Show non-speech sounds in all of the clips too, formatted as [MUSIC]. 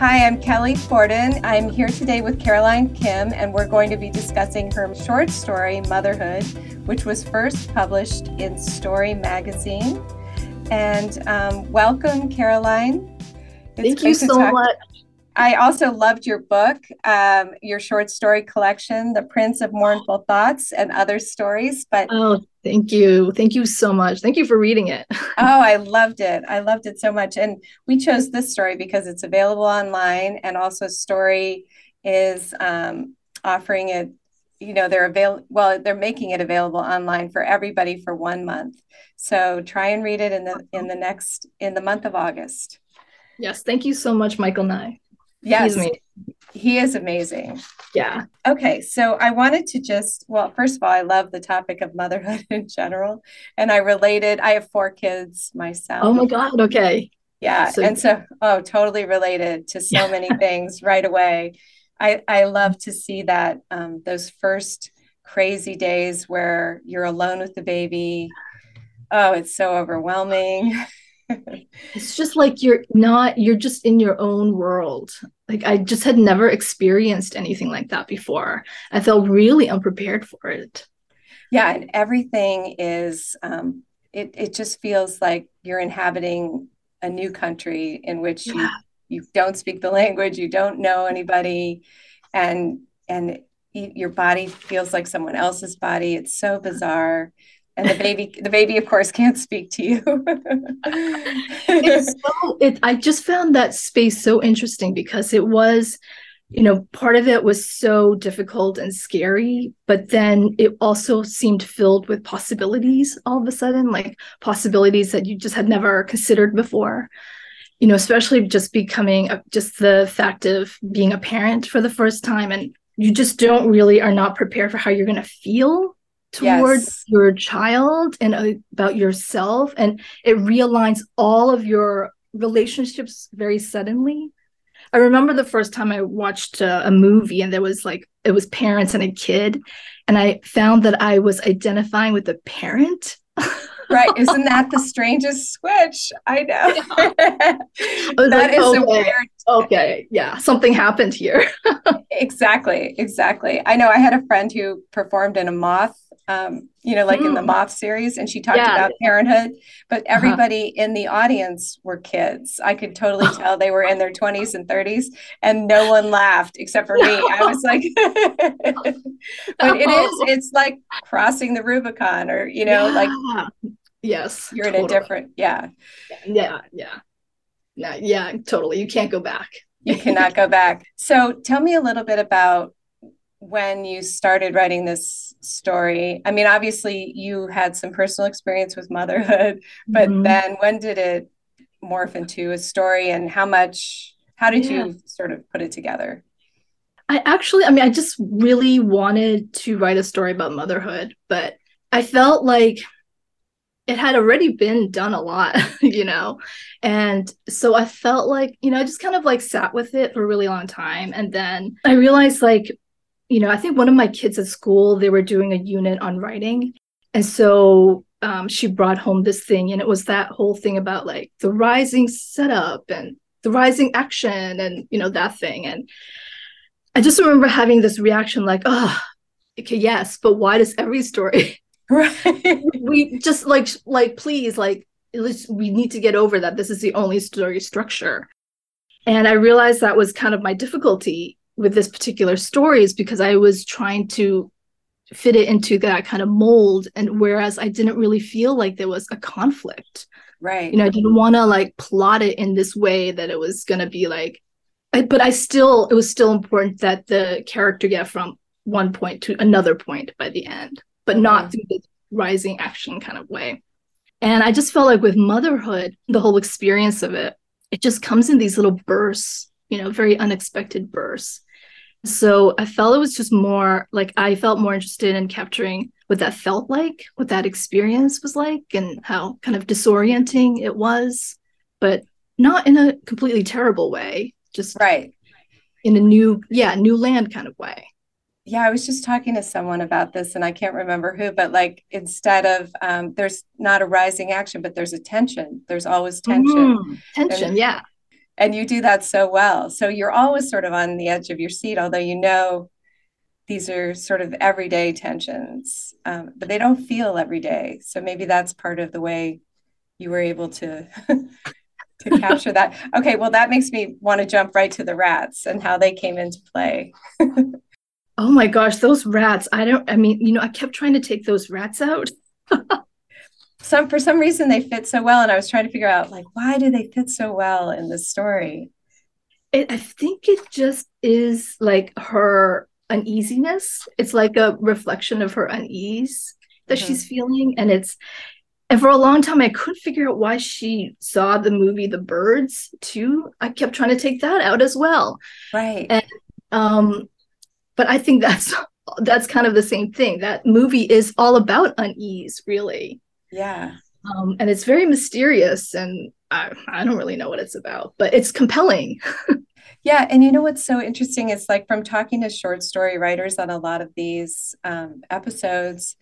Hi, I'm Kelly Fordon. I'm here today with Caroline Kim, and we're going to be discussing her short story, Motherhood, which was first published in Story Magazine. And um, welcome, Caroline. It's Thank you so much. I also loved your book, um, your short story collection, The Prince of Mournful Thoughts and Other Stories. But oh, thank you. Thank you so much. Thank you for reading it. [LAUGHS] oh, I loved it. I loved it so much. And we chose this story because it's available online and also Story is um, offering it. You know, they're available. Well, they're making it available online for everybody for one month. So try and read it in the in the next in the month of August. Yes, thank you so much, Michael Nye. Yes, he is amazing. Yeah. Okay, so I wanted to just, well, first of all, I love the topic of motherhood [LAUGHS] in general. And I related, I have four kids myself. Oh my God. Okay. Yeah. So, and so, oh, totally related to so many things right away. I, I love to see that um, those first crazy days where you're alone with the baby. Oh, it's so overwhelming. [LAUGHS] it's just like you're not you're just in your own world. Like i just had never experienced anything like that before. I felt really unprepared for it. Yeah and everything is um it, it just feels like you're inhabiting a new country in which yeah. you you don't speak the language you don't know anybody and and your body feels like someone else's body. It's so bizarre and the baby the baby of course can't speak to you. It's [LAUGHS] so, it, i just found that space so interesting because it was you know part of it was so difficult and scary but then it also seemed filled with possibilities all of a sudden like possibilities that you just had never considered before. You know especially just becoming a, just the fact of being a parent for the first time and you just don't really are not prepared for how you're going to feel towards yes. your child and uh, about yourself and it realigns all of your relationships very suddenly i remember the first time i watched a, a movie and there was like it was parents and a kid and i found that i was identifying with the parent [LAUGHS] right isn't that the strangest switch i know [LAUGHS] yeah. I that like, is okay. weird okay yeah something happened here [LAUGHS] exactly exactly i know i had a friend who performed in a moth um, you know, like mm. in the hmm. Moth series, and she talked yeah. about parenthood, but uh-huh. everybody uh-huh. in the audience were kids. I could totally [LAUGHS] tell they were in their 20s and 30s, and no one laughed except for me. I was like, but it is, it's like crossing the Rubicon, or, you know, yeah. like, yes, you're totally. in a different, yeah. Yeah, yeah. Yeah, yeah, totally. You can't go back. you cannot go back. So tell me a little bit about when you started writing this story i mean obviously you had some personal experience with motherhood but mm-hmm. then when did it morph into a story and how much how did yeah. you sort of put it together i actually i mean i just really wanted to write a story about motherhood but i felt like it had already been done a lot [LAUGHS] you know and so i felt like you know i just kind of like sat with it for a really long time and then i realized like you know, I think one of my kids at school, they were doing a unit on writing. And so um, she brought home this thing, and it was that whole thing about like the rising setup and the rising action and, you know, that thing. And I just remember having this reaction like, oh, okay, yes, but why does every story? Right. we just like, like, please, like, we need to get over that. This is the only story structure. And I realized that was kind of my difficulty with this particular story is because I was trying to fit it into that kind of mold and whereas I didn't really feel like there was a conflict. Right. You know, I didn't want to like plot it in this way that it was going to be like I, but I still it was still important that the character get from one point to another point by the end, but not through the rising action kind of way. And I just felt like with motherhood, the whole experience of it, it just comes in these little bursts, you know, very unexpected bursts. So I felt it was just more like I felt more interested in capturing what that felt like, what that experience was like, and how kind of disorienting it was, but not in a completely terrible way, just right in a new, yeah, new land kind of way. Yeah, I was just talking to someone about this, and I can't remember who, but like instead of um, there's not a rising action, but there's a tension. There's always tension. Mm, tension, and, yeah and you do that so well. So you're always sort of on the edge of your seat, although you know these are sort of everyday tensions, um, but they don't feel every day. So maybe that's part of the way you were able to [LAUGHS] to capture that. Okay, well that makes me want to jump right to the rats and how they came into play. [LAUGHS] oh my gosh, those rats! I don't. I mean, you know, I kept trying to take those rats out. [LAUGHS] some for some reason they fit so well, and I was trying to figure out like why do they fit so well in the story. It, I think it just is like her uneasiness. It's like a reflection of her unease that mm-hmm. she's feeling. And it's, and for a long time, I couldn't figure out why she saw the movie The Birds too. I kept trying to take that out as well. Right. And, um, but I think that's [LAUGHS] that's kind of the same thing. That movie is all about unease, really. Yeah. Um, and it's very mysterious, and I, I don't really know what it's about, but it's compelling. [LAUGHS] Yeah, and you know what's so interesting is like from talking to short story writers on a lot of these um, episodes,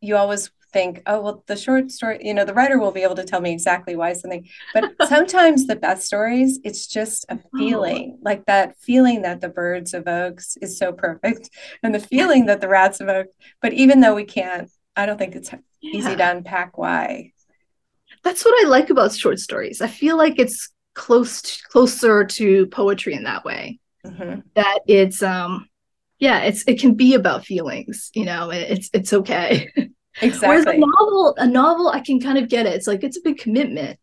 you always think, oh, well, the short story, you know, the writer will be able to tell me exactly why something. But sometimes the best stories, it's just a [LAUGHS] oh. feeling, like that feeling that the birds evokes is so perfect, [LAUGHS] and the feeling that the rats evoke. But even though we can't, I don't think it's yeah. easy to unpack why. That's what I like about short stories. I feel like it's close to, closer to poetry in that way mm-hmm. that it's um yeah it's it can be about feelings you know it's it's okay [LAUGHS] exactly whereas a novel a novel i can kind of get it it's like it's a big commitment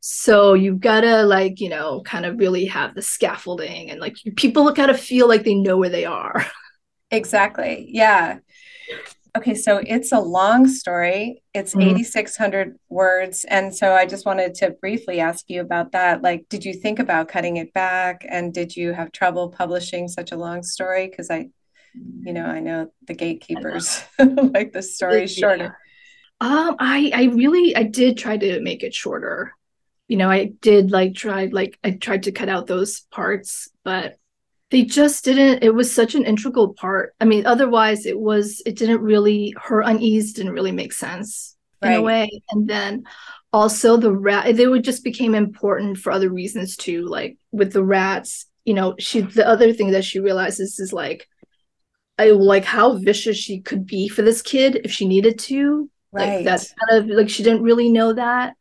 so you've got to like you know kind of really have the scaffolding and like people gotta feel like they know where they are [LAUGHS] exactly yeah Okay, so it's a long story. It's mm-hmm. 8,600 words. And so I just wanted to briefly ask you about that. Like, did you think about cutting it back? And did you have trouble publishing such a long story? Because I, you know, I know the gatekeepers [LAUGHS] like the story shorter. Um, I, I really, I did try to make it shorter. You know, I did like try, like, I tried to cut out those parts, but they just didn't it was such an integral part. I mean otherwise it was it didn't really her unease didn't really make sense in a way. And then also the rat they would just became important for other reasons too like with the rats you know she the other thing that she realizes is like I like how vicious she could be for this kid if she needed to. Right. Like that's kind of like she didn't really know that.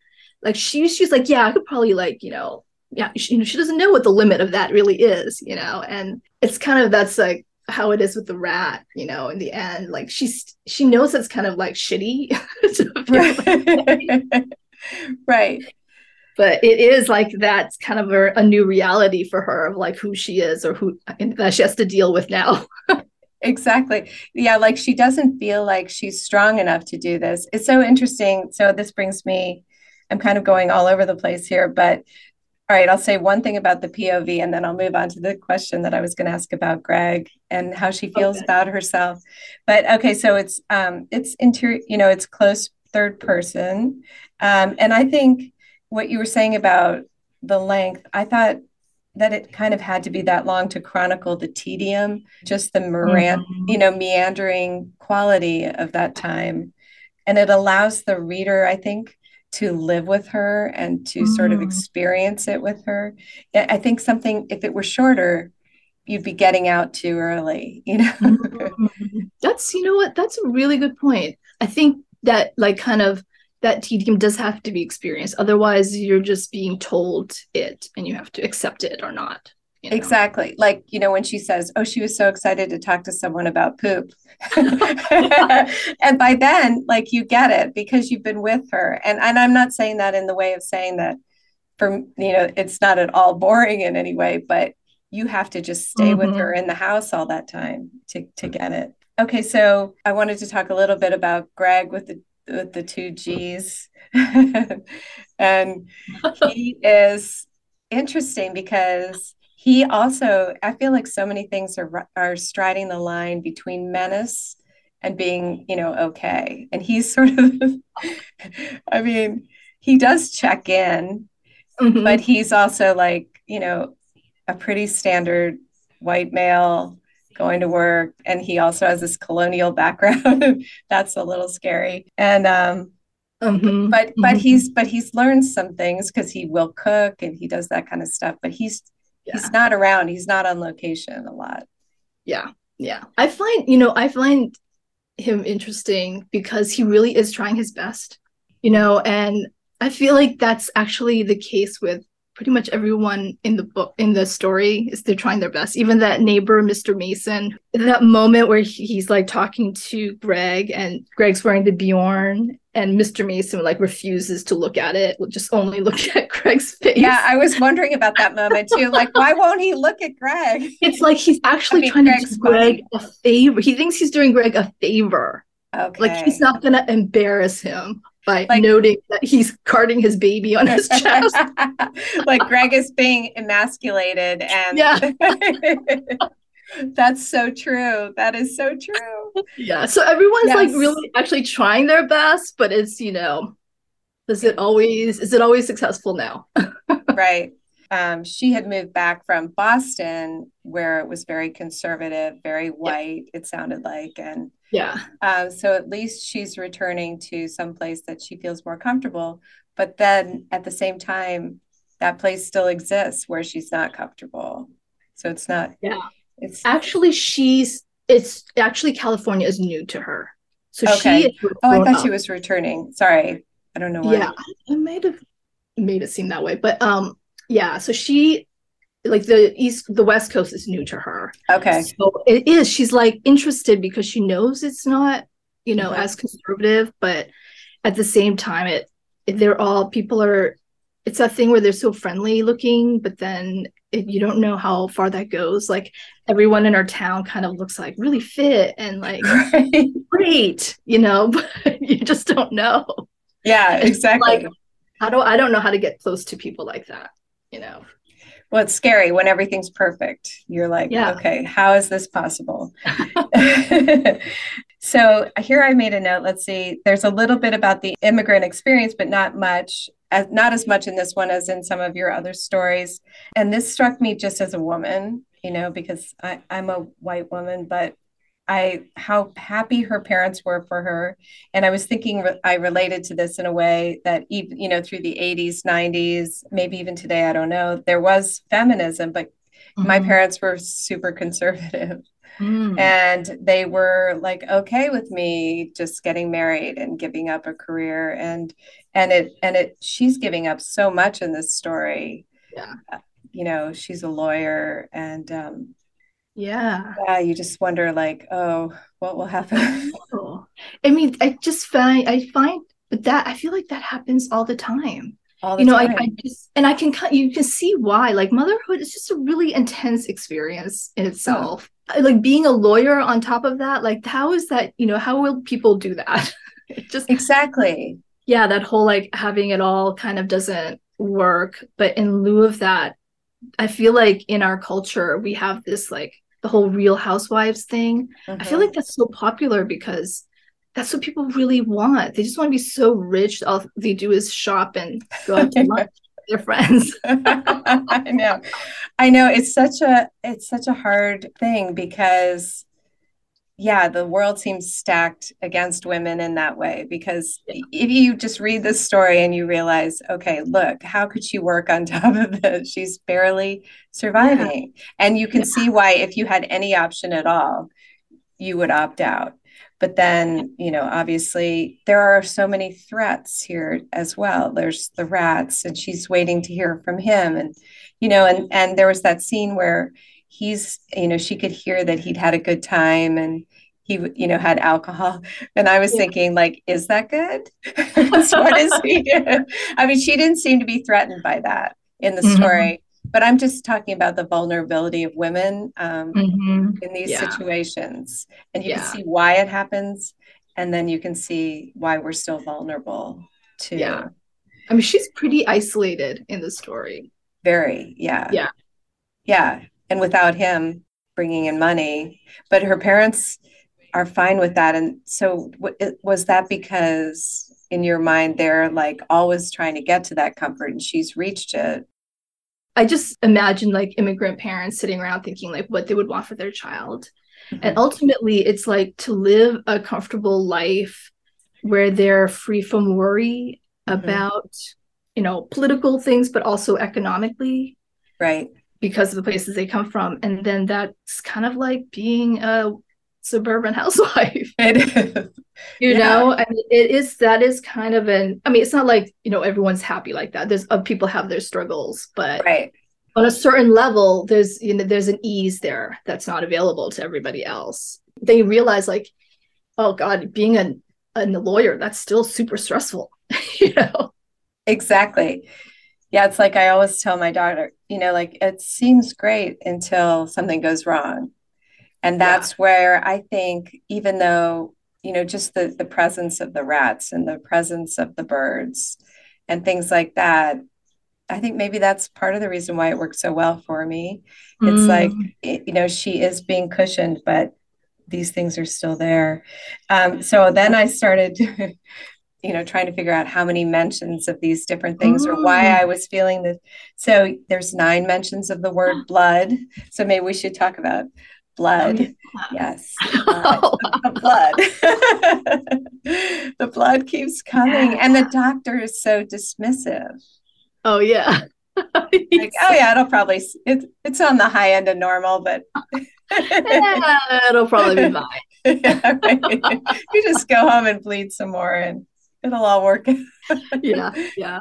Like she she's like, yeah, I could probably like, you know, yeah, she, you know, she doesn't know what the limit of that really is, you know, and it's kind of that's like how it is with the rat, you know, in the end, like she's she knows it's kind of like shitty, [LAUGHS] [LAUGHS] right. right. But it is like that's kind of a, a new reality for her of like who she is or who that she has to deal with now. [LAUGHS] exactly yeah like she doesn't feel like she's strong enough to do this it's so interesting so this brings me i'm kind of going all over the place here but all right, I'll say one thing about the POV and then I'll move on to the question that I was going to ask about Greg and how she feels okay. about herself. But okay, so it's um it's interior, you know, it's close third person. Um, and I think what you were saying about the length, I thought that it kind of had to be that long to chronicle the tedium, just the meran- mm-hmm. you know, meandering quality of that time. And it allows the reader, I think, to live with her and to mm. sort of mm. experience it with her. I think something, if it were shorter, you'd be getting out too early, you know? Mm-hmm. That's, you know what, that's a really good point. I think that, like, kind of that tedium does have to be experienced. Otherwise, you're just being told it and you have to accept it or not. You know? Exactly. Like, you know, when she says, Oh, she was so excited to talk to someone about poop. [LAUGHS] and by then, like you get it because you've been with her. And and I'm not saying that in the way of saying that for you know, it's not at all boring in any way, but you have to just stay mm-hmm. with her in the house all that time to to get it. Okay, so I wanted to talk a little bit about Greg with the with the two G's. [LAUGHS] and he is interesting because he also i feel like so many things are are striding the line between menace and being you know okay and he's [LAUGHS] sort of i mean he does check in mm-hmm. but he's also like you know a pretty standard white male going to work and he also has this colonial [LAUGHS] background [LAUGHS] that's a little scary and um Mm-hmm. But but mm-hmm. he's but he's learned some things because he will cook and he does that kind of stuff. But he's yeah. he's not around. He's not on location a lot. Yeah, yeah. I find you know I find him interesting because he really is trying his best. You know, and I feel like that's actually the case with pretty much everyone in the book in the story is they're trying their best. Even that neighbor mr mason that moment where he's like talking to greg and greg's wearing the bjorn and mr mason like refuses to look at it will just only [LAUGHS] look at greg's face. Yeah i was wondering about that moment too. [LAUGHS] Like why won't he look at greg? It's like he's actually I mean, trying greg's to do greg a favor. He thinks he's doing greg a favor. Okay like he's not gonna embarrass him by like, noting that he's carting his baby on his [LAUGHS] chest. like Greg is being emasculated and yeah. [LAUGHS] That's so true. That is so true. Yeah. So everyone's yes. like really actually trying their best, but it's, you know, is it always is it always successful now? [LAUGHS] right. Um, she had moved back from Boston where it was very conservative, very white, yeah. it sounded like. And yeah. Um, so at least she's returning to some place that she feels more comfortable. But then at the same time, that place still exists where she's not comfortable. So it's not. Yeah. It's actually she's. It's actually California is new to her. So okay. she. Oh, I thought up. she was returning. Sorry, I don't know why. Yeah, I might have made it seem that way, but um, yeah. So she like the east the west coast is new to her okay so it is she's like interested because she knows it's not you know mm-hmm. as conservative but at the same time it they're all people are it's that thing where they're so friendly looking but then it, you don't know how far that goes like everyone in our town kind of looks like really fit and like [LAUGHS] right. great you know [LAUGHS] but you just don't know yeah exactly like how do i don't know how to get close to people like that you know. Well it's scary when everything's perfect. You're like yeah. okay how is this possible? [LAUGHS] So here i made a note. Let's see. There's a little bit about the immigrant experience but not much as, not as much in this one as in some of your other stories. And this struck me just as a woman you know because I, i'm a white woman but I how happy her parents were for her, and I was thinking I related to this in a way that even you know through the 80s, 90s, maybe even today, I don't know, there was feminism, but mm-hmm. my parents were super conservative. Mm. And they were like okay with me just getting married and giving up a career and and it and it she's giving up so much in this story. Yeah. You know, she's a lawyer and um yeah. Yeah, you just wonder like, oh, what will happen? [LAUGHS] Oh, I mean, I just find I find but that I feel like that happens all the time. All the you know, time. I, I just and I can you can see why. Like motherhood is just a really intense experience in itself. Oh. Like being a lawyer on top of that, like how is that, you know, how will people do that? [LAUGHS] just exactly. Yeah, that whole like having it all kind of doesn't work. But in lieu of that, I feel like in our culture we have this like the whole real housewives thing mm-hmm. i feel like that's so popular because that's what people really want. They just want to be so rich all they do is shop and go out to [LAUGHS] lunch with their friends. [LAUGHS] I know. I know. It's such a it's such a hard thing because yeah, the world seems stacked against women in that way because if you just read this story and you realize, okay, look, how could she work on [LAUGHS] top of this? She's barely surviving. Yeah. And you can yeah. see why, if you had any option at all, you would opt out. But then, you know, obviously there are so many threats here as well. There's the rats, and she's waiting to hear from him. And, you know, and and there was that scene where he's you know she could hear that he'd had a good time and he you know had alcohol [LAUGHS] and i was yeah. thinking like is that good [LAUGHS] what is he [LAUGHS] i mean she didn't seem to be threatened by that in the mm-hmm. story but i'm just talking about the vulnerability of women um, mm-hmm. in these yeah. situations and you yeah. can see why it happens and then you can see why we're still vulnerable to yeah i mean she's pretty isolated in the story very yeah yeah yeah and without him bringing in money. But her parents are fine with that. And so was that because in your mind they're like always trying to get to that comfort and she's reached it? I just imagine like immigrant parents sitting around thinking like what they would want for their child. Mm-hmm. and ultimately it's like to live a comfortable life where they're free from worry mm-hmm. about you know political things but also economically. Right because of the places they come from. And then that's kind of like being a suburban [LAUGHS] housewife. It is. You yeah. know I mean, it is that is kind of an i mean it's not like you know everyone's happy like that. There's uh, people have their struggles but right. on a certain level there's you know there's an ease there that's not available to everybody else. They realize like oh god being a, a lawyer that's still super stressful [LAUGHS] you know? Exactly yeah it's like i always tell my daughter you know like it seems great until something goes wrong and that's yeah. where i think even though you know just the the presence of the rats and the presence of the birds and things like that I think maybe that's part of the reason why it worked so well for me. It's mm. like, you know, she is being cushioned, but these things are still there. Um, so then I started, [LAUGHS] you know, trying to figure out how many mentions of these different things mm. or why mm. I was feeling this. So there's nine mentions of the word [GASPS] blood. So maybe we should talk about blood. Oh. Yes. Blood. [LAUGHS] the blood. [LAUGHS] the blood keeps coming. Yeah. And the doctor is so dismissive. Oh yeah. [LAUGHS] like, oh yeah, it'll probably it's it's on the high end of normal, but yeah, it'll probably be fine. yeah, right. You just go home and bleed some more, and it'll all work. yeah, yeah.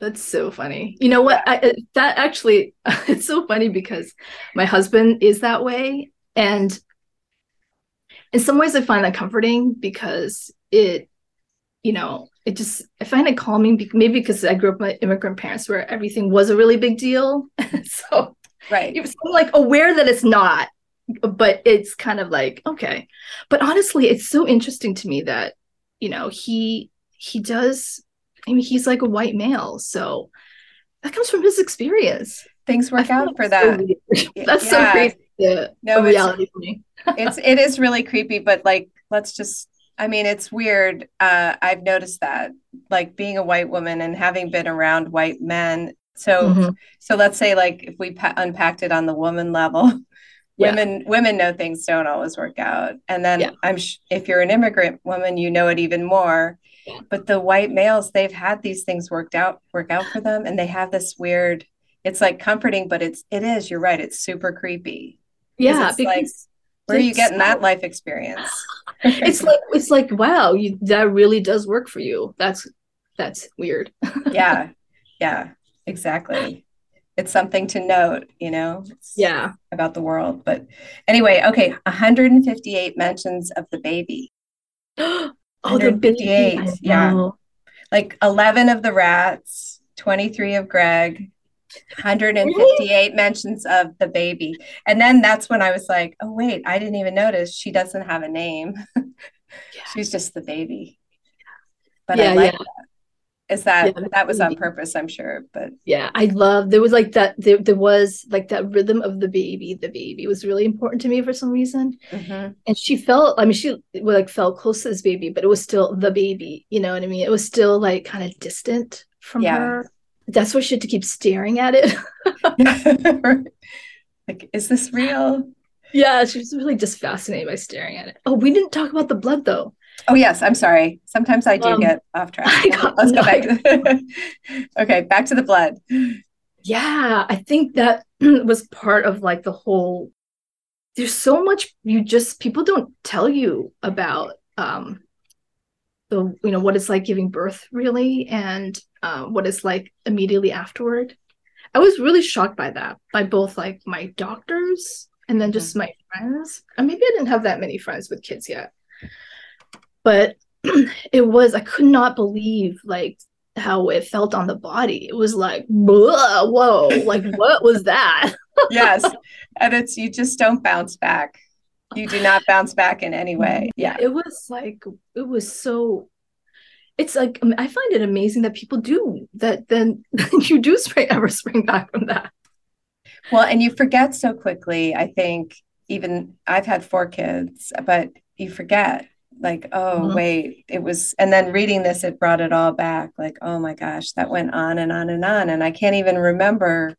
That's so funny. You know what? I, uh, that actually, [LAUGHS] it's so funny because my husband is that way, and in some ways, I find that comforting because it, you know, it just I find it calming maybe because I grew up with immigrant parents where everything was a really big deal. [LAUGHS] so right. It was like aware that it's not, but it's kind of like, okay. But honestly, it's so interesting to me that, you know, he he does I mean he's like a white male. So that comes from his experience. Things work out for that. So [LAUGHS] that's yeah. so crazy. No, reality for me. it's it is really creepy, but like let's just I mean, it's weird. Uh, I've noticed that, like being a white woman and having been around white men. So, mm-hmm. so let's say, like, if we pa- unpacked it on the woman level, yeah. women women know things don't always work out, and then yeah. I'm sh- if you're an immigrant woman, you know it even more. Yeah. But the white males, they've had these things worked out work out for them, and they have this weird. It's like comforting, but it's it is. You're right. It's super creepy. Yeah, because like, where are you getting that life experience? [LAUGHS] it's like it's like wow, you, that really does work for you. That's that's weird. [LAUGHS] yeah, yeah, exactly. It's something to note, you know. Yeah, about the world. But anyway, okay, 158 mentions of the baby. [GASPS] oh, 158. The baby. Yeah, like 11 of the rats, 23 of Greg, 158 mentions of the baby. And then that's when I was like, oh, wait, I didn't even notice she doesn't have a name. [LAUGHS] yeah. She's just the baby. But yeah, I like yeah. that. Is that yeah, that was on purpose, I'm sure. But yeah, I love there was like that there, there was like that rhythm of the baby. The baby was really important to me for some reason. Mm-hmm. And she felt, I mean, she like felt close to this baby, but it was still the baby, you know what I mean? It was still like kind of distant from yeah. her that's why she had to keep staring at it. [LAUGHS] [LAUGHS] like, is this real? Yeah, she was really just fascinated by staring at it. Oh, we didn't talk about the blood though. Oh yes, I'm sorry. Sometimes I do um, get off track. [LAUGHS] Let's go back. [LAUGHS] Okay, back to the blood. Yeah, I think that [CLEARS THROAT] was part of like the whole. There's so much you just people don't tell you about um the you know what it's like giving birth really and uh, what it's like immediately afterward i was really shocked by that by both like my doctors and then just mm-hmm. my friends and maybe i didn't have that many friends with kids yet but [CLEARS THROAT] it was i could not believe like how it felt on the body it was like whoa like [LAUGHS] what was that [LAUGHS] yes and it's you just don't bounce back you do not bounce back in any way. Mm-hmm. Yeah, it was like it was so. It's like um, I find it amazing that people do that. Then [LAUGHS] you do spring ever spring back from that. Well, and you forget so quickly. I think even I've had four kids, but you forget like oh mm-hmm. wait it was and then reading this it brought it all back like oh my gosh that went on and on and on and i can't even remember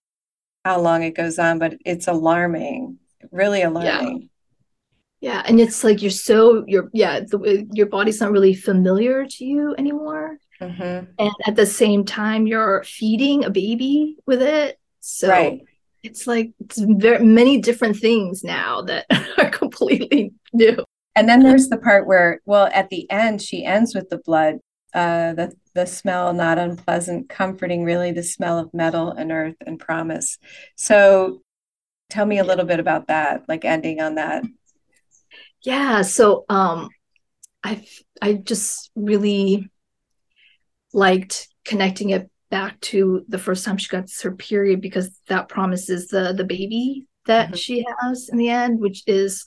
how long it goes on but it's alarming really alarming Yeah, yeah. and it's like you're so you're yeah the, your body's not really familiar to you anymore, mm-hmm. and at the same time you're feeding a baby with it. So right. it's like it's very many different things now that [LAUGHS] are completely new. And then there's the part where, well, at the end, she ends with the blood, uh, the the smell not unpleasant, comforting, really the smell of metal and earth and promise. So, tell me a little bit about that, like ending on that. Yeah. So, um, I I just really liked connecting it back to the first time she got her period because that promises the the baby that mm-hmm. she has in the end, which is,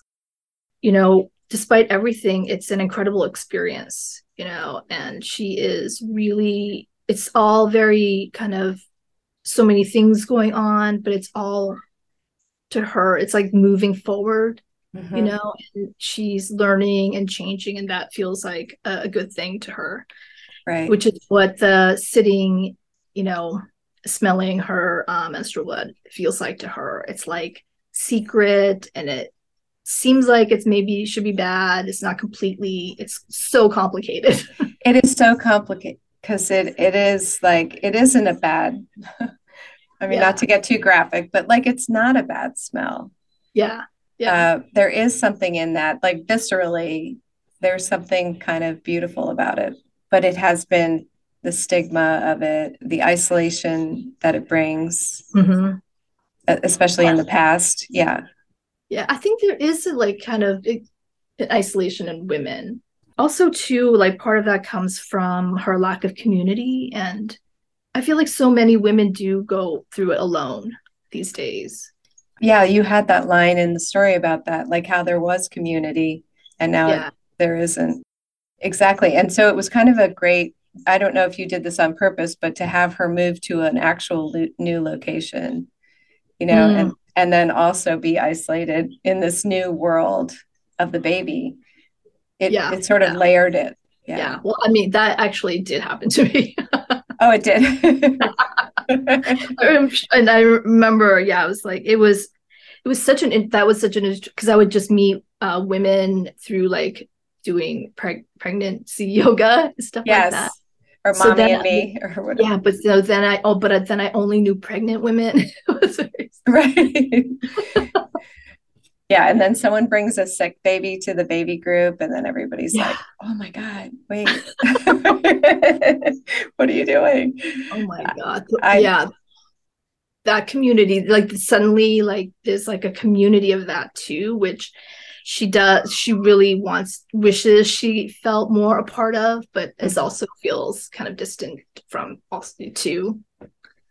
you know, despite everything, it's an incredible experience, you know, and she is really, it's all very kind of so many things going on, but it's all to her, it's like moving forward, mm-hmm. you know, and she's learning and changing, and that feels like a, a good thing to her. Right. Which is what the sitting, you know, smelling her um, menstrual blood feels like to her. It's like secret and it seems like it's maybe should be bad. It's not completely. It's so complicated. [LAUGHS] it is so complicated because it it is like it isn't a bad. [LAUGHS] I mean, yeah. not to get too graphic, but like it's not a bad smell. Yeah. Yeah. Uh, there is something in that, like viscerally, there's something kind of beautiful about it, but it has been the stigma of it, the isolation that it brings, mm-hmm. especially in the past. Yeah yeah i think there is a, like kind of isolation in women also too like part of that comes from her lack of community and i feel like so many women do go through it alone these days yeah you had that line in the story about that like how there was community and now yeah. there isn't exactly and so it was kind of a great i don't know if you did this on purpose but to have her move to an actual lo- new location you know mm. and and then also be isolated in this new world of the baby. It, yeah, it sort of yeah. layered it. Yeah. yeah. Well, I mean, that actually did happen to me. [LAUGHS] oh, it did. [LAUGHS] and I remember, yeah, I was like, it was, it was such an, that was such an, because I would just meet uh, women through like doing preg- pregnancy [LAUGHS] yoga stuff yes. like that or so mommy and me [LAUGHS] or whatever. Yeah, but so then I oh, but then I only knew pregnant women. [LAUGHS] right. [LAUGHS] yeah, and then someone brings a sick baby to the baby group, and then everybody's yeah. like, "Oh my god, wait, what are you doing?" Oh my god, I, yeah. That community, like suddenly, like there's like a community of that too, which she does she really wants wishes she felt more a part of but is mm-hmm. also feels kind of distant from also too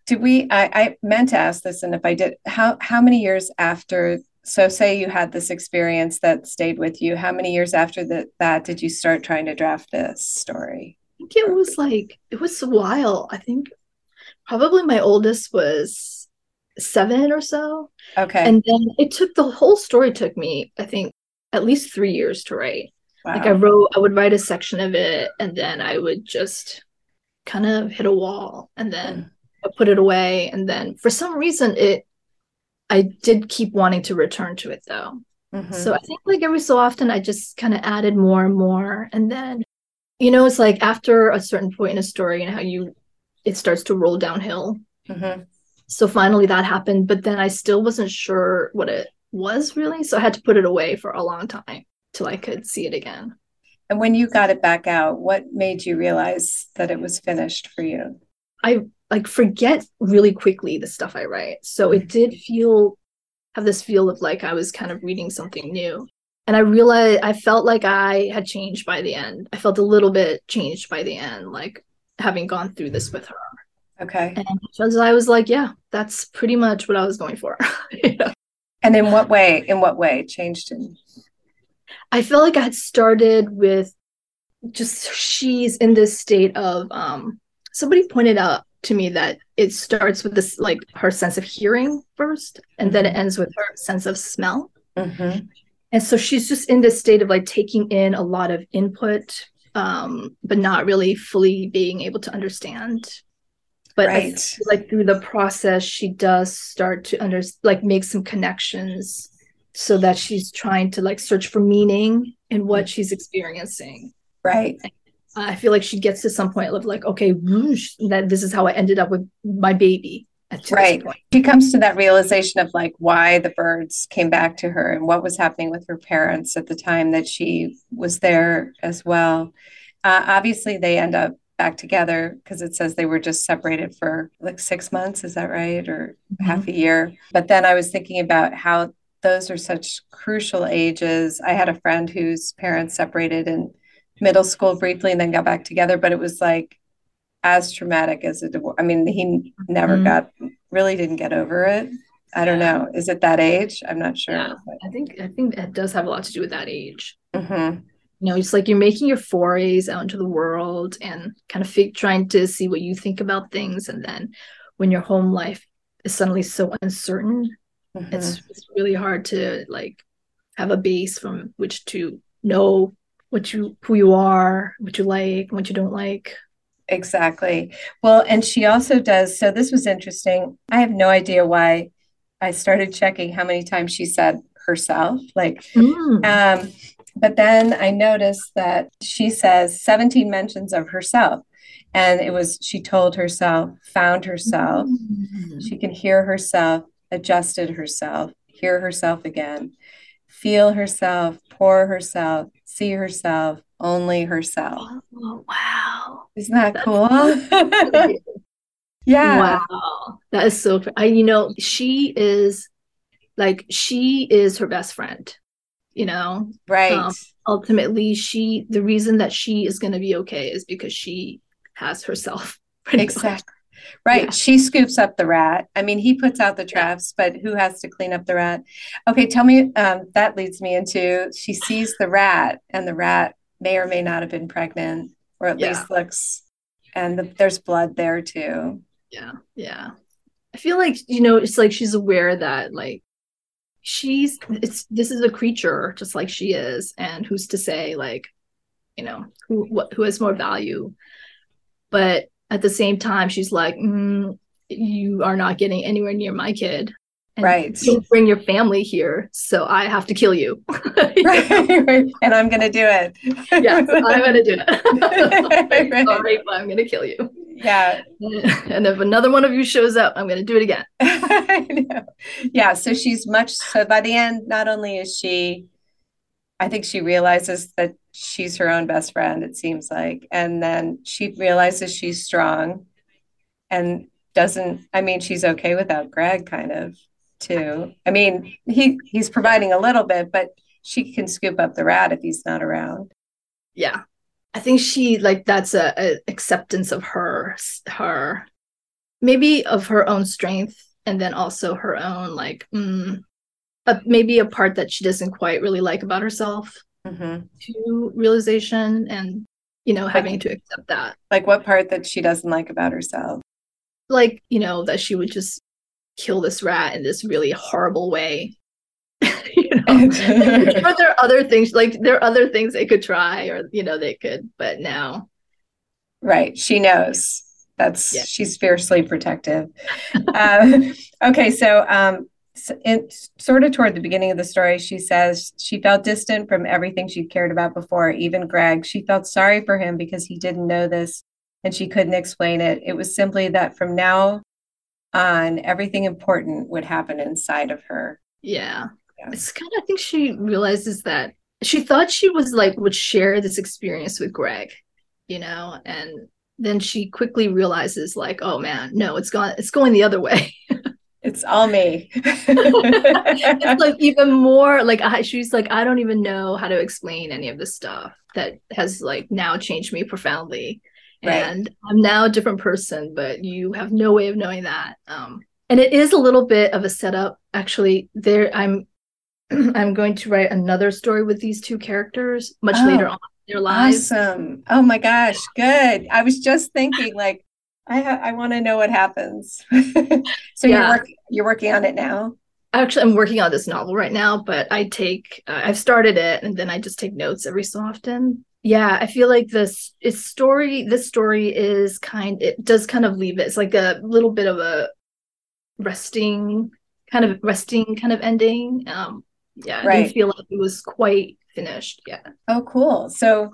did we I, I meant to ask this and if i did how how many years after so say you had this experience that stayed with you how many years after that that did you start trying to draft this story? I think it was like it was a while. I think probably my oldest was seven or so. Okay. And then it took the whole story took me i think at least three years to write. Wow. Like I wrote, I would write a section of it and then I would just kind of hit a wall and then mm. put it away. And then for some reason, it, I did keep wanting to return to it though. Mm-hmm. So I think like every so often, I just kind of added more and more. And then, you know, it's like after a certain point in a story and how you, it starts to roll downhill. Mm-hmm. So finally that happened, but then I still wasn't sure what it was really. So I had to put it away for a long time till I could see it again. And when you got it back out, what made you realize that it was finished for you? I like forget really quickly the stuff I write. So it mm-hmm. did feel have this feel of like I was kind of reading something new. And I realized I felt like I had changed by the end. I felt a little bit changed by the end, like having gone through this with her. Okay. And I was like, yeah, that's pretty much what I was going for. [LAUGHS] you know? And in what way? In what way changed in? I feel like I had started with just she's in this state of um somebody pointed out to me that it starts with this like her sense of hearing first and then it mm-hmm. ends with her sense of smell mm-hmm. and so she's just in this state of like taking in a lot of input um but not really fully being able to understand but right. Like through the process she does start to under like make some connections so that she's trying to like search for meaning in what she's experiencing. Right. I feel like she gets to some point of like, okay, whoosh, that this is how I ended up with my baby. right. She comes to that realization of like why the birds came back to her and what was happening with her parents at the time that she was there as well. Uh, obviously, they end up back together because it says they were just separated for like six months. Is that right? Or mm-hmm. half a year. But then I was thinking about how those are such crucial ages. I had a friend whose parents separated in middle school briefly and then got back together, but it was like as traumatic as a divorce. I mean, he never mm-hmm. got really didn't get over it. I don't know. Is it that age? I'm not sure. Yeah, I think I think it does have a lot to do with that age. Mm-hmm. You know, it's like you're making your forays out into the world and kind of fig- trying to see what you think about things, and then when your home life is suddenly so uncertain, mm-hmm. it's it's really hard to like have a base from which to know what you who you are, what you like, what you don't like. Exactly. Well, and she also does. So this was interesting. I have no idea why I started checking how many times she said herself. Like, mm. um, but then I noticed that she says 17 mentions of herself. And it was, she told herself, found herself, mm. she can hear herself, adjusted herself, hear herself again, feel herself, pour herself, see herself, only herself. Oh, wow. Isn't that That's cool? [LAUGHS] yeah. Wow. That is so I you know, she is like she is her best friend, you know. Right. Um, ultimately she the reason that she is going to be okay is because she has herself. [LAUGHS] Exactly. Much. Right. Yeah. She scoops up the rat. I mean, he puts out the traps, but who has to clean up the rat? Okay, tell me. Um, that leads me into she sees the rat, and the rat may or may not have been pregnant, or at yeah. least looks, and the, there's blood there too. Yeah. Yeah. I feel like, you know, it's like she's aware that, like, she's it's this is a creature just like she is and who's to say like you know who what who has more value? But at the same time she's like mm, you are not getting anywhere near my kid right. you bring your family here so i have to kill you, [LAUGHS] [LAUGHS] right, right, and i'm gonna do it. Yeah [LAUGHS] i'm gonna do it. Right. sorry but i'm gonna kill you. Yeah. And if another one of you shows up i'm gonna do it again. Yeah so she's much so by the end not only is she i think she realizes that she's her own best friend, it seems like. And then she realizes she's strong and doesn't, I mean, she's okay without Greg kind of too. I mean, he he's providing a little bit, but she can scoop up the rat if he's not around. Yeah. I think she like that's a, a acceptance of her her maybe of her own strength and then also her own like mm, a, maybe a part that she doesn't quite really like about herself mm-hmm. to realization and you know having like, to accept that like what part that she doesn't like about herself like you know that she would just kill this rat in this really horrible way [LAUGHS] you know [LAUGHS] but there are other things like there are other things they could try or you know they could but now right she knows that's yeah. she's fiercely protective um, [LAUGHS] okay so um in, sort of toward the beginning of the story, she says she felt distant from everything she'd cared about before, even Greg. She felt sorry for him because he didn't know this and she couldn't explain it. It was simply that from now on, everything important would happen inside of her. Yeah. yeah. It's kind of, I think she realizes that she thought she was like, would share this experience with Greg, you know, and then she quickly realizes like oh man no it's gone it's going the other way [LAUGHS] It's all me. it's [LAUGHS] like even more like I, she's like I don't even know how to explain any of this stuff that has like now changed me profoundly. Right. And I'm now a different person, but you have no way of knowing that. Um, and it is a little bit of a setup. Actually, there I'm [CLEARS THROAT] I'm going to write another story with these two characters much oh, later on in their lives. Awesome. Oh my gosh, good. I was just thinking like I ha- I want to know what happens. [LAUGHS] so yeah. you're working you're working on it now. Actually, I'm working on this novel right now, but I take uh, I've started it and then I just take notes every so often. Yeah, I feel like this is story. This story is kind. It does kind of leave it. It's like a little bit of a resting kind of resting kind of ending. Um, Yeah, right. I didn't feel like it was quite finished yeah Oh, cool. So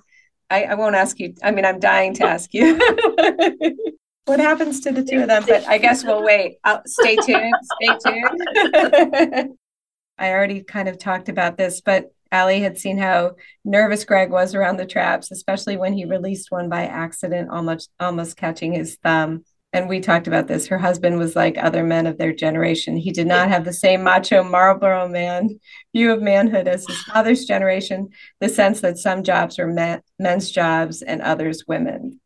I, I won't ask you. I mean, I'm dying to ask you [LAUGHS] what happens to the two of them, but I guess we'll wait. I'll, stay tuned. Stay tuned. [LAUGHS] I already kind of talked about this, but Allie had seen how nervous Greg was around the traps, especially when he released one by accident, almost almost catching his thumb. And we talked about this. Her husband was like other men of their generation. He did not have the same macho Marlboro man view of manhood as his father's generation, the sense that some jobs were men, men's jobs and others women.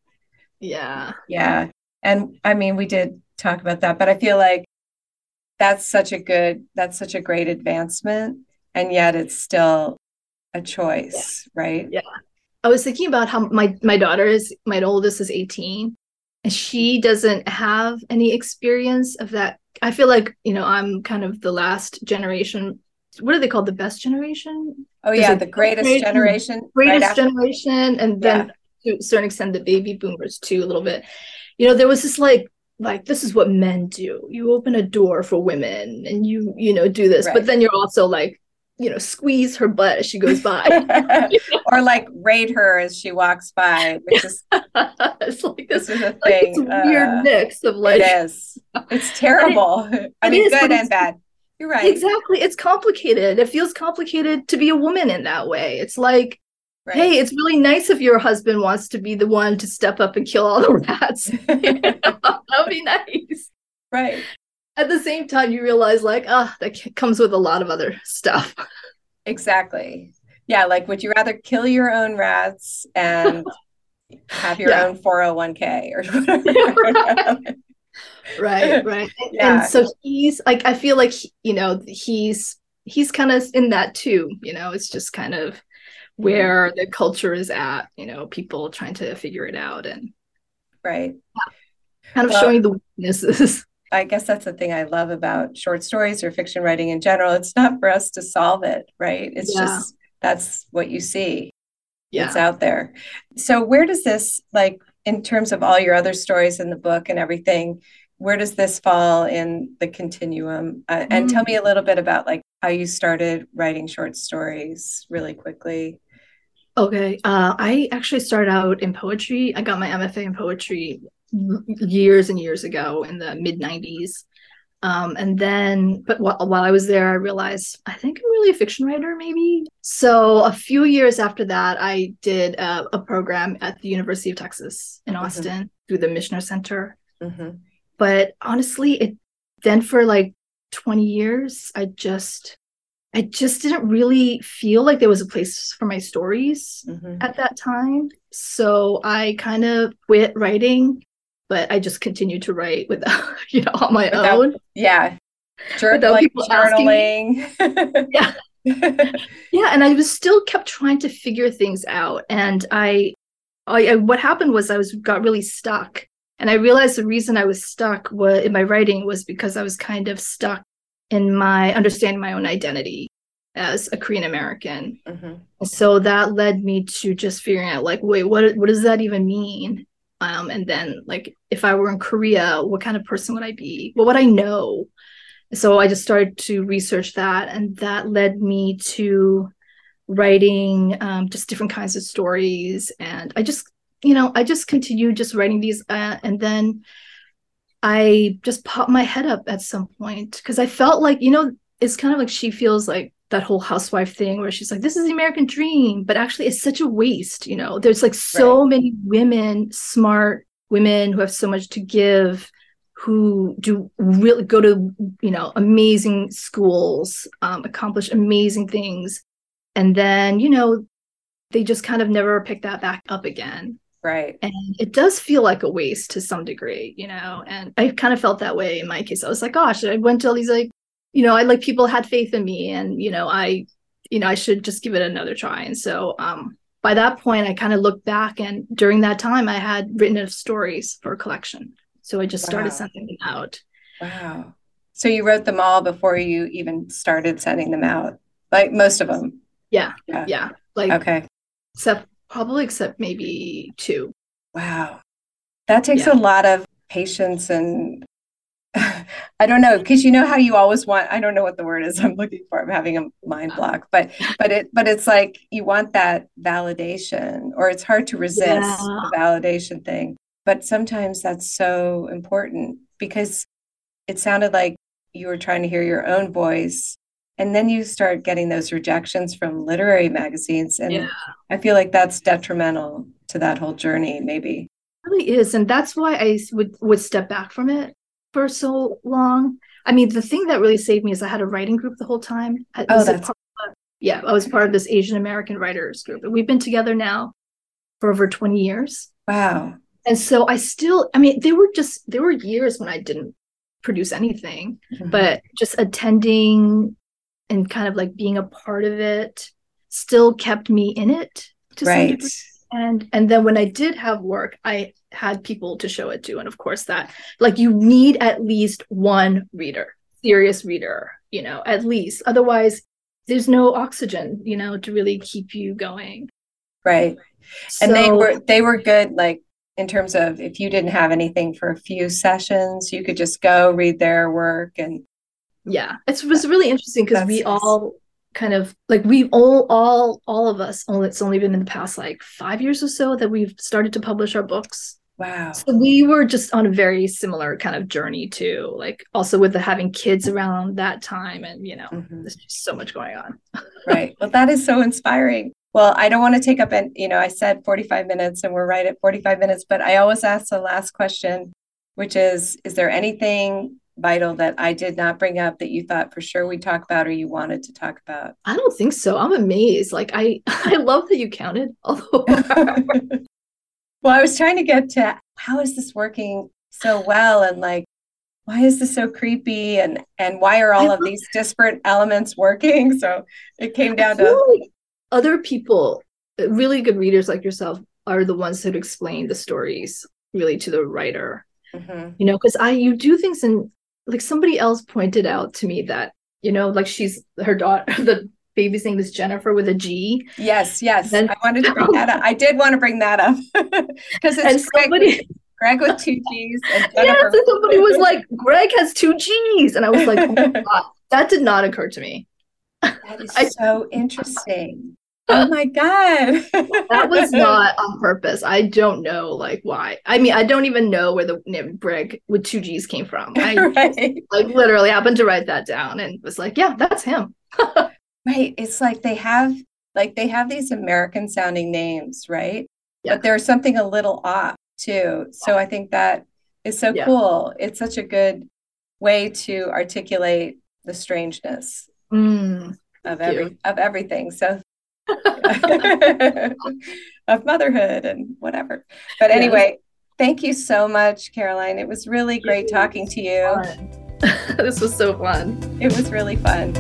Yeah. Yeah. And I mean, we did talk about that, but I feel like that's such a good, that's such a great advancement. And yet it's still a choice, yeah. right? Yeah. I was thinking about how my my daughter is my oldest is 18 and she doesn't have any experience of that. I feel like, you know, I'm kind of the last generation. What are they called? The best generation? Oh yeah, the greatest generation. Greatest right generation. And then yeah. to a certain extent the baby boomers too, a little bit you know there was this like like this is what men do you open a door for women and you you know do this right. but then you're also like you know squeeze her butt as she goes by [LAUGHS] [LAUGHS] or like raid her as she walks by which is [LAUGHS] it's like this, this is a thing like this weird uh, mix of like it is it's terrible it, i mean is, good and bad you're right exactly it's complicated it feels complicated to be a woman in that way it's like Right. Hey, it's really nice if your husband wants to be the one to step up and kill all the rats. That'd be nice. Right. At the same time, you realize, like, ah, oh, that comes with a lot of other stuff. Exactly. Yeah. Like, would you rather kill your own rats and [LAUGHS] have your yeah. own 401k or [LAUGHS] [LAUGHS] whatever? right. Right. And, yeah. and so he's like, I feel like, you know, he's, he's kind of in that too. You know, it's just kind of, where the culture is at you know people trying to figure it out and right kind of well, showing the weaknesses i guess that's the thing i love about short stories or fiction writing in general it's not for us to solve it right it's yeah. just that's what you see yeah. it's out there so where does this like in terms of all your other stories in the book and everything where does this fall in the continuum uh, and tell me a little bit about like how you started writing short stories really quickly Okay. Uh, I actually started out in poetry. I got my MFA in poetry years and years ago in the mid 90s. Um, and then, but while, while I was there, I realized I think I'm really a fiction writer, maybe. So a few years after that, I did a, a program at the University of Texas in mm-hmm. Austin mm-hmm. through the Michener Center. Mm-hmm. But honestly, it then for like 20 years, I just I just didn't really feel like there was a place for my stories mm-hmm. at that time. So I kind of quit writing, but I just continued to write without, [LAUGHS] you know, on my without, own. Yeah. Jur- without like people journaling. [LAUGHS] yeah. yeah. And I was still kept trying to figure things out. And I, I, I what happened was I was got really stuck. And I realized the reason I was stuck was in my writing was because I was kind of stuck in my understanding my own identity as a Korean American. Mm-hmm. So that led me to just figuring out like, wait, what what does that even mean? Um, and then like if I were in Korea, what kind of person would I be? What would I know? So I just started to research that, and that led me to writing um, just different kinds of stories. And I just, you know, I just continued just writing these, uh, and then I just popped my head up at some point because I felt like, you know, it's kind of like she feels like that whole housewife thing where she's like, this is the American dream, but actually it's such a waste. You know, there's like so right. many women, smart women who have so much to give, who do really go to, you know, amazing schools, um, accomplish amazing things. And then, you know, they just kind of never pick that back up again. Right. And it does feel like a waste to some degree, you know. And I kind of felt that way in my case. I was like, gosh, I went to all these like, you know, I like people had faith in me and, you know, I, you know, I should just give it another try. And so um by that point I kind of looked back and during that time I had written enough stories for a collection. So I just started wow. sending them out. Wow. So you wrote them all before you even started sending them out. Like most of them. Yeah. Yeah. yeah. Like okay. Except probably except maybe two. Wow. That takes yeah. a lot of patience and I don't know because you know how you always want I don't know what the word is I'm looking for I'm having a mind uh. block but but it but it's like you want that validation or it's hard to resist yeah. the validation thing but sometimes that's so important because it sounded like you were trying to hear your own voice and then you start getting those rejections from literary magazines and yeah. I feel like that's detrimental to that whole journey maybe it really is and that's why I would would step back from it for so long. I mean, the thing that really saved me is I had a writing group the whole time. I oh, that's... Of, yeah, I was part of this Asian American writers group. And we've been together now for over 20 years. Wow. And so I still, I mean, there were just, there were years when I didn't produce anything, mm-hmm. but just attending and kind of like being a part of it still kept me in it to right. some degree. And and then when I did have work, I had people to show it to. And of course that like you need at least one reader serious reader you know at least. Otherwise there's no oxygen you know to really keep you going. Right. So, and they were they were good like in terms of if you didn't have anything for a few sessions you could just go read their work and yeah. It was really interesting because we all kind of like we've all all all of us only it's only been in the past like five years or so that we've started to publish our books Wow. So we were just on a very similar kind of journey too, like also with the having kids around that time and you know, mm-hmm. there's just so much going on. [LAUGHS] right. Well, that is so inspiring. Well, I don't want to take up and you know, I said 45 minutes and we're right at 45 minutes, but I always ask the last question, which is is there anything vital that I did not bring up that you thought for sure we'd talk about or you wanted to talk about? I don't think so. I'm amazed. Like I [LAUGHS] I love that you counted. Although [LAUGHS] well, I was trying to get to how is this working so well and like why is this so creepy and and why are all of these disparate elements working? So it came down to like other people, really good readers like yourself, are the ones that explain the stories really to the writer. Mm-hmm. You know, because I you do things and like somebody else pointed out to me that you know like she's her daughter [LAUGHS] the baby's name is Jennifer with a G. Yes, yes. And, I wanted to bring that up. I did want to bring that up [LAUGHS] because it's Greg, somebody, Greg with two G's. And [LAUGHS] Jennifer yes, and somebody was like, Greg has two G's. And I was like, oh my God, that did not occur to me. That is I, so interesting. Oh my God. that was not on purpose. I don't know like why. I mean, I don't even know where the name Greg with two G's came from. [LAUGHS] I right. just, like literally happened to write that down and was like, yeah, that's him. [LAUGHS] Right. It's like they have like they have these American sounding names, right? Yeah. But there's something a little off too. So I think that is so yeah. cool. It's such a good way to articulate the strangeness mm, of every you. of everything. So [LAUGHS] of motherhood and whatever. But anyway, thank you so much, Caroline. It was really great talking to you. [LAUGHS] this was so fun. It was really fun.